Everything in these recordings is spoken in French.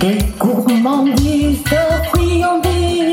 Des gourmandises de friandises.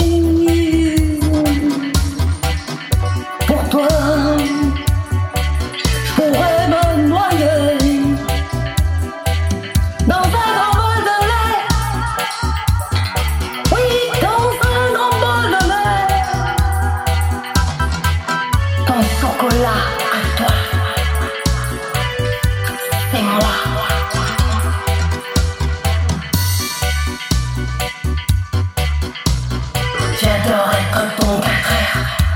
t'adorais comme ton père.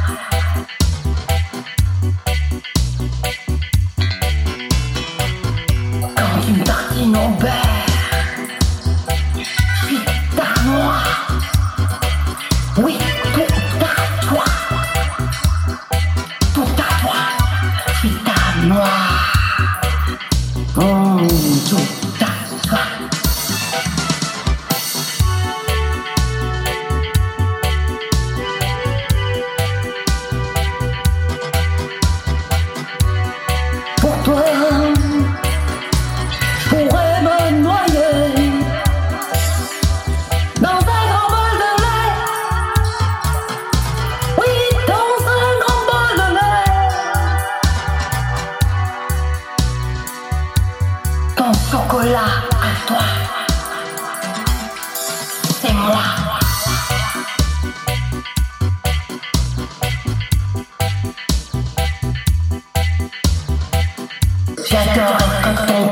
chocolat à toi. C'est moi. J'adore